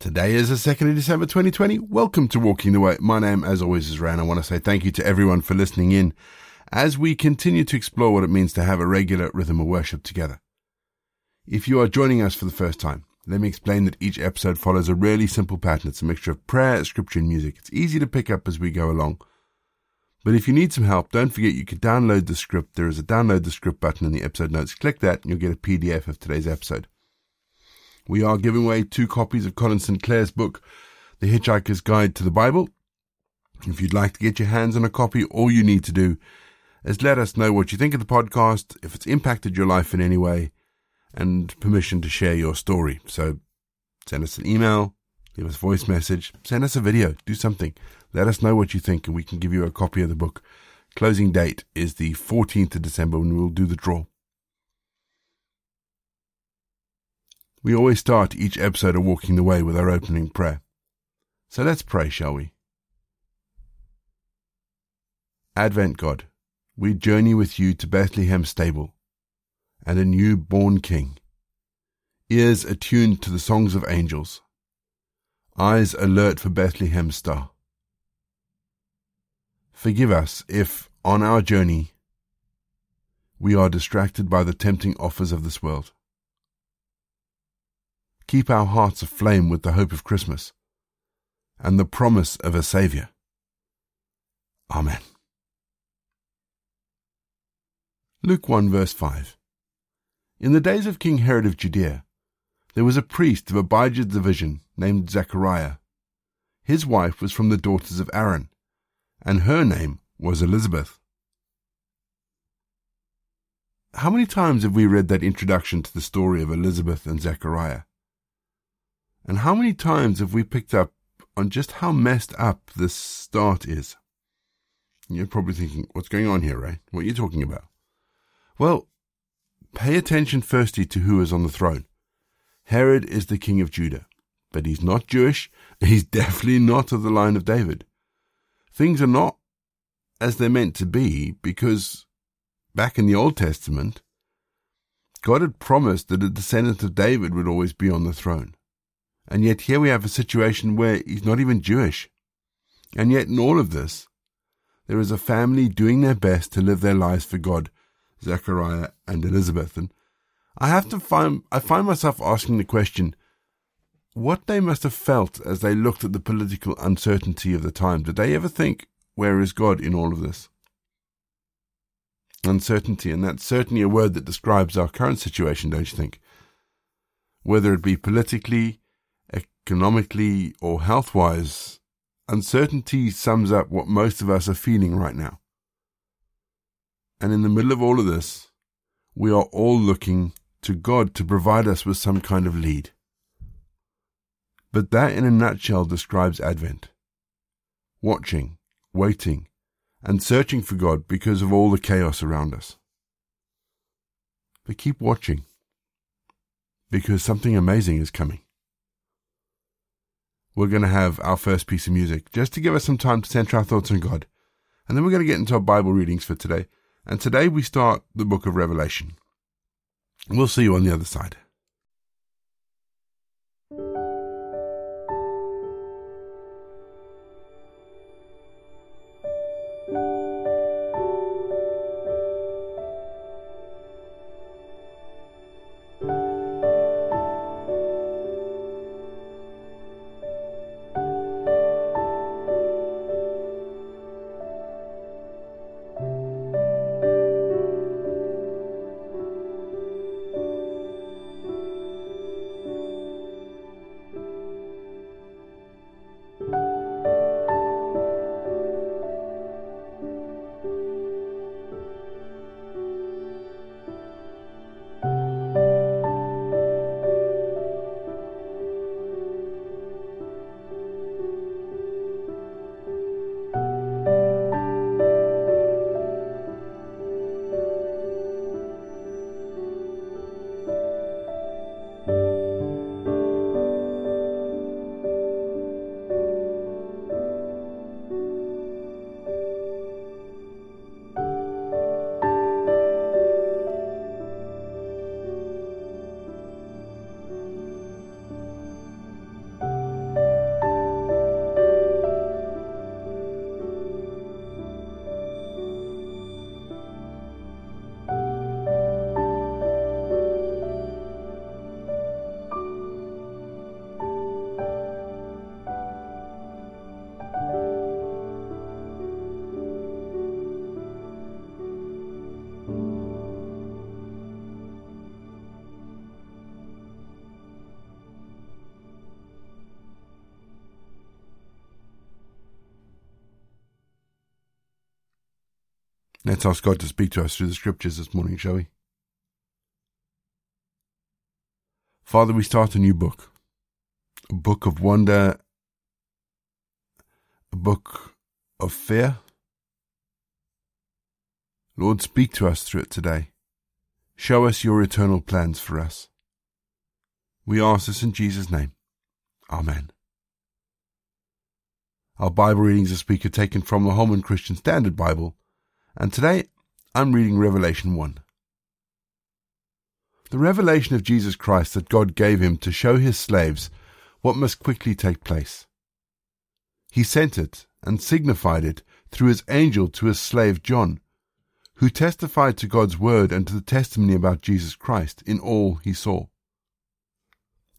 Today is the 2nd of December 2020. Welcome to Walking the Way. My name, as always, is Ray. I want to say thank you to everyone for listening in as we continue to explore what it means to have a regular rhythm of worship together. If you are joining us for the first time, let me explain that each episode follows a really simple pattern. It's a mixture of prayer, scripture, and music. It's easy to pick up as we go along. But if you need some help, don't forget you can download the script. There is a download the script button in the episode notes. Click that and you'll get a PDF of today's episode. We are giving away two copies of Colin Sinclair's book, The Hitchhiker's Guide to the Bible. If you'd like to get your hands on a copy, all you need to do is let us know what you think of the podcast, if it's impacted your life in any way, and permission to share your story. So send us an email, leave us a voice message, send us a video, do something. Let us know what you think, and we can give you a copy of the book. Closing date is the 14th of December when we'll do the draw. We always start each episode of Walking the Way with our opening prayer. So let's pray, shall we? Advent God, we journey with you to Bethlehem stable and a new born King. Ears attuned to the songs of angels, eyes alert for Bethlehem's star. Forgive us if, on our journey, we are distracted by the tempting offers of this world keep our hearts aflame with the hope of Christmas and the promise of a Saviour. Amen. Luke 1 verse 5 In the days of King Herod of Judea, there was a priest of Abijah's division named Zechariah. His wife was from the daughters of Aaron, and her name was Elizabeth. How many times have we read that introduction to the story of Elizabeth and Zechariah? And how many times have we picked up on just how messed up this start is? You're probably thinking, what's going on here, right? What are you talking about? Well, pay attention firstly to who is on the throne. Herod is the king of Judah, but he's not Jewish. He's definitely not of the line of David. Things are not as they're meant to be because back in the Old Testament, God had promised that a descendant of David would always be on the throne. And yet here we have a situation where he's not even Jewish. And yet in all of this, there is a family doing their best to live their lives for God, Zechariah and Elizabeth. And I have to find, I find myself asking the question, what they must have felt as they looked at the political uncertainty of the time. Did they ever think, where is God in all of this? Uncertainty, and that's certainly a word that describes our current situation, don't you think? Whether it be politically, economically or health wise, uncertainty sums up what most of us are feeling right now. And in the middle of all of this, we are all looking to God to provide us with some kind of lead. But that in a nutshell describes Advent. Watching, waiting, and searching for God because of all the chaos around us. But keep watching, because something amazing is coming we're going to have our first piece of music just to give us some time to center our thoughts on God. And then we're going to get into our Bible readings for today. And today we start the book of Revelation. We'll see you on the other side. Let's ask God to speak to us through the scriptures this morning, shall we? Father, we start a new book, a book of wonder, a book of fear. Lord, speak to us through it today. Show us your eternal plans for us. We ask this in Jesus' name. Amen. Our Bible readings this week are taken from the Holman Christian Standard Bible, and today I'm reading Revelation 1. The revelation of Jesus Christ that God gave him to show his slaves what must quickly take place. He sent it and signified it through his angel to his slave John, who testified to God's word and to the testimony about Jesus Christ in all he saw.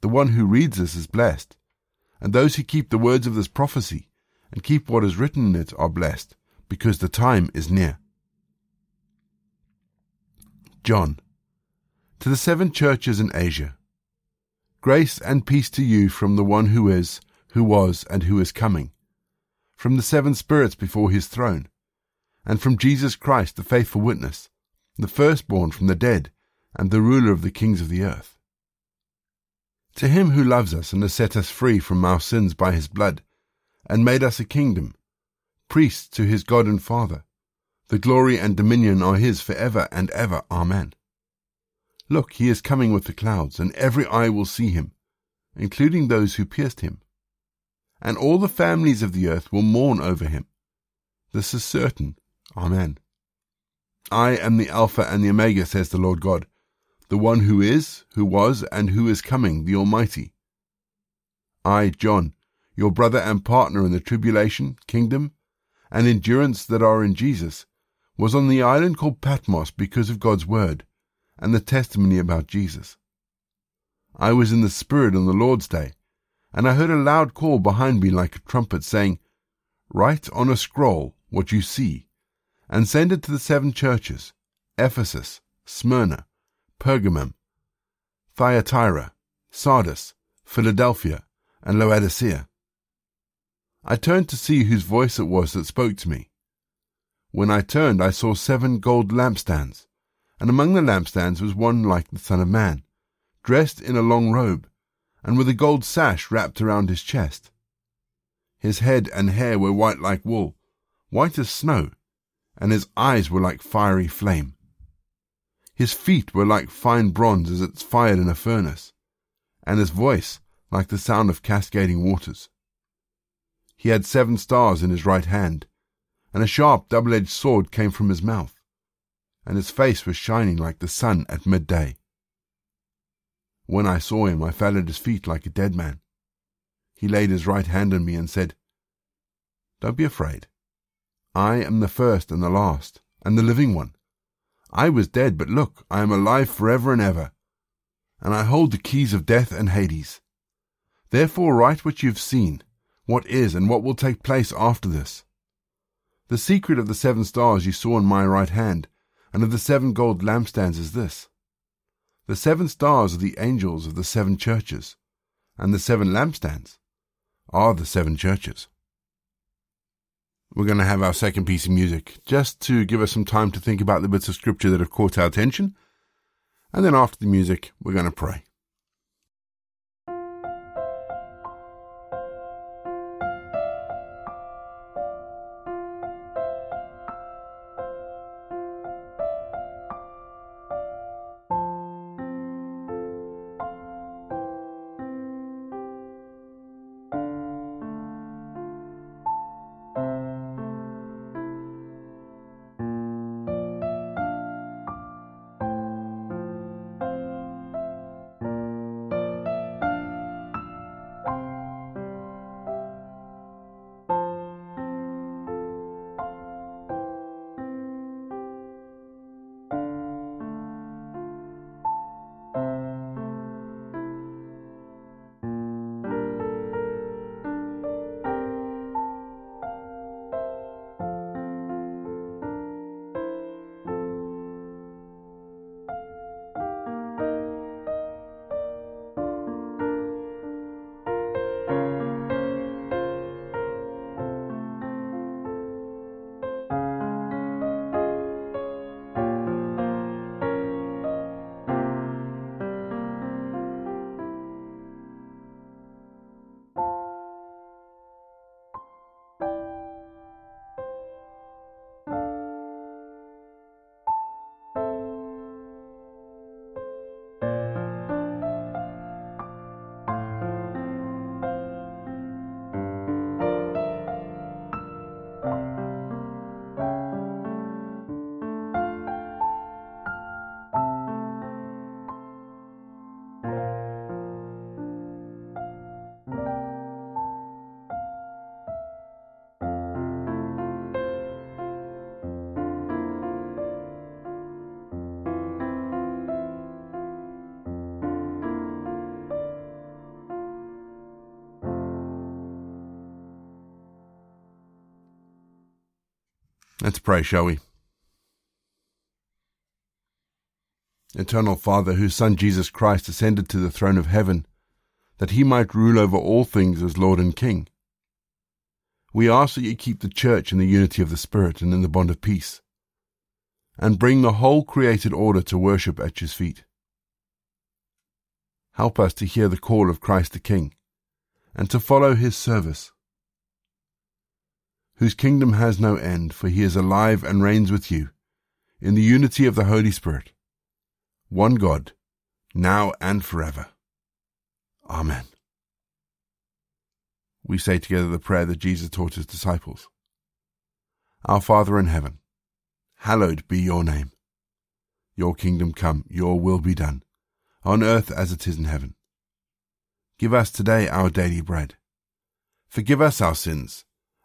The one who reads this is blessed, and those who keep the words of this prophecy and keep what is written in it are blessed, because the time is near. John, to the seven churches in Asia, grace and peace to you from the one who is, who was, and who is coming, from the seven spirits before his throne, and from Jesus Christ, the faithful witness, the firstborn from the dead, and the ruler of the kings of the earth. To him who loves us and has set us free from our sins by his blood, and made us a kingdom, priests to his God and Father. The glory and dominion are his for ever and ever. Amen. Look, he is coming with the clouds, and every eye will see him, including those who pierced him. And all the families of the earth will mourn over him. This is certain. Amen. I am the Alpha and the Omega, says the Lord God, the one who is, who was, and who is coming, the Almighty. I, John, your brother and partner in the tribulation, kingdom, and endurance that are in Jesus, was on the island called Patmos because of God's word and the testimony about Jesus. I was in the Spirit on the Lord's day, and I heard a loud call behind me like a trumpet saying, Write on a scroll what you see, and send it to the seven churches Ephesus, Smyrna, Pergamum, Thyatira, Sardis, Philadelphia, and Laodicea. I turned to see whose voice it was that spoke to me. When I turned, I saw seven gold lampstands, and among the lampstands was one like the Son of Man, dressed in a long robe, and with a gold sash wrapped around his chest. His head and hair were white like wool, white as snow, and his eyes were like fiery flame. His feet were like fine bronze as it's fired in a furnace, and his voice like the sound of cascading waters. He had seven stars in his right hand, and a sharp double edged sword came from his mouth, and his face was shining like the sun at midday. When I saw him, I fell at his feet like a dead man. He laid his right hand on me and said, Don't be afraid. I am the first and the last, and the living one. I was dead, but look, I am alive forever and ever, and I hold the keys of death and Hades. Therefore write what you have seen what is and what will take place after this. The secret of the seven stars you saw in my right hand, and of the seven gold lampstands is this. The seven stars are the angels of the seven churches, and the seven lampstands are the seven churches. We're going to have our second piece of music, just to give us some time to think about the bits of scripture that have caught our attention. And then after the music, we're going to pray. Let's pray, shall we? Eternal Father, whose Son Jesus Christ ascended to the throne of heaven, that he might rule over all things as Lord and King. We ask that you keep the Church in the unity of the Spirit and in the bond of peace, and bring the whole created order to worship at his feet. Help us to hear the call of Christ the King, and to follow his service, whose kingdom has no end, for he is alive and reigns with you, in the unity of the Holy Spirit one God, now and forever. Amen. We say together the prayer that Jesus taught his disciples. Our Father in heaven, hallowed be your name. Your kingdom come, your will be done, on earth as it is in heaven. Give us today our daily bread. Forgive us our sins,